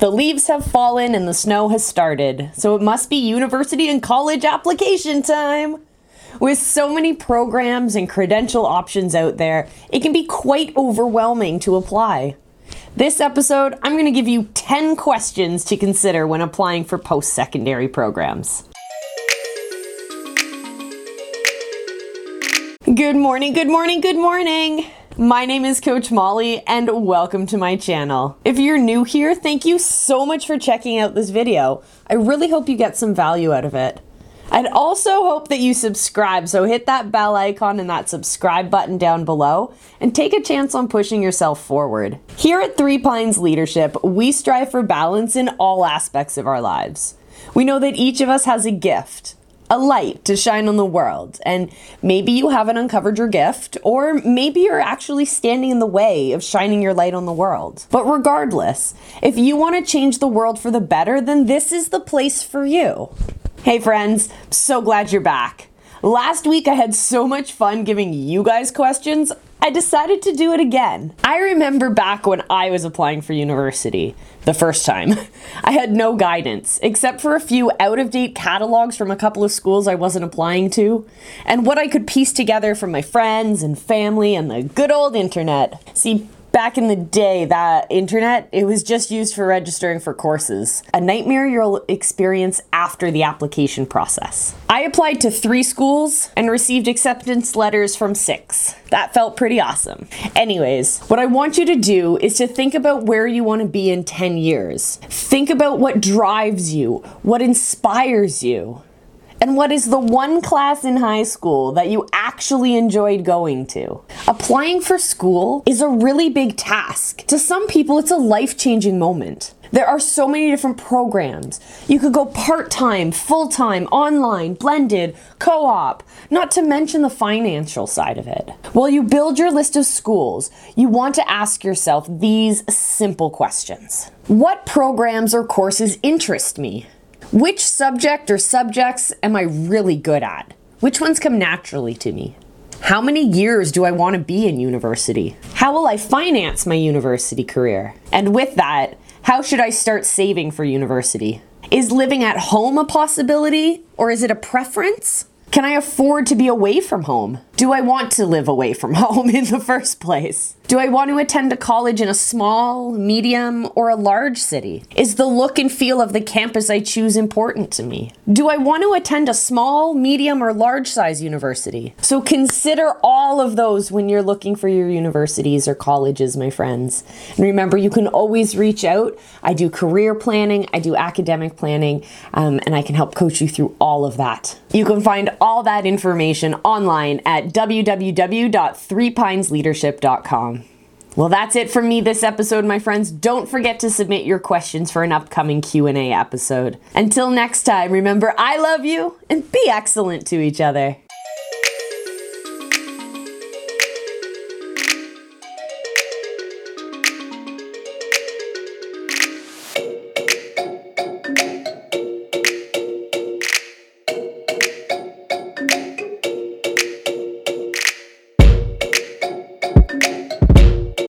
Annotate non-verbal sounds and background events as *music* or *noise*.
The leaves have fallen and the snow has started, so it must be university and college application time. With so many programs and credential options out there, it can be quite overwhelming to apply. This episode, I'm going to give you 10 questions to consider when applying for post secondary programs. Good morning, good morning, good morning. My name is Coach Molly and welcome to my channel. If you're new here, thank you so much for checking out this video. I really hope you get some value out of it. I'd also hope that you subscribe, so hit that bell icon and that subscribe button down below and take a chance on pushing yourself forward. Here at Three Pines Leadership, we strive for balance in all aspects of our lives. We know that each of us has a gift, a light to shine on the world. And maybe you haven't uncovered your gift, or maybe you're actually standing in the way of shining your light on the world. But regardless, if you want to change the world for the better, then this is the place for you. Hey, friends, so glad you're back. Last week I had so much fun giving you guys questions, I decided to do it again. I remember back when I was applying for university, the first time. *laughs* I had no guidance, except for a few out of date catalogs from a couple of schools I wasn't applying to, and what I could piece together from my friends and family and the good old internet. See, back in the day, that internet, it was just used for registering for courses. A nightmare you'll experience after the application process. I applied to three schools and received acceptance letters from six. That felt pretty awesome. Anyways, what I want you to do is to think about where you want to be in 10 years. Think about what drives you, what inspires you. And what is the one class in high school that you actually enjoyed going to? Applying for school is a really big task. To some people, it's a life changing moment. There are so many different programs. You could go part time, full time, online, blended, co op, not to mention the financial side of it. While you build your list of schools, you want to ask yourself these simple questions What programs or courses interest me? Which subject or subjects am I really good at? Which ones come naturally to me? How many years do I want to be in university? How will I finance my university career? And with that, how should I start saving for university? Is living at home a possibility or is it a preference? Can I afford to be away from home? Do I want to live away from *laughs* home in the first place? Do I want to attend a college in a small, medium, or a large city? Is the look and feel of the campus I choose important to me? Do I want to attend a small, medium, or large size university? So consider all of those when you're looking for your universities or colleges, my friends. And remember, you can always reach out. I do career planning, I do academic planning, um, and I can help coach you through all of that. You can find all that information online at www.threepinesleadership.com. Well, that's it from me this episode, my friends. Don't forget to submit your questions for an upcoming Q&A episode. Until next time, remember I love you and be excellent to each other.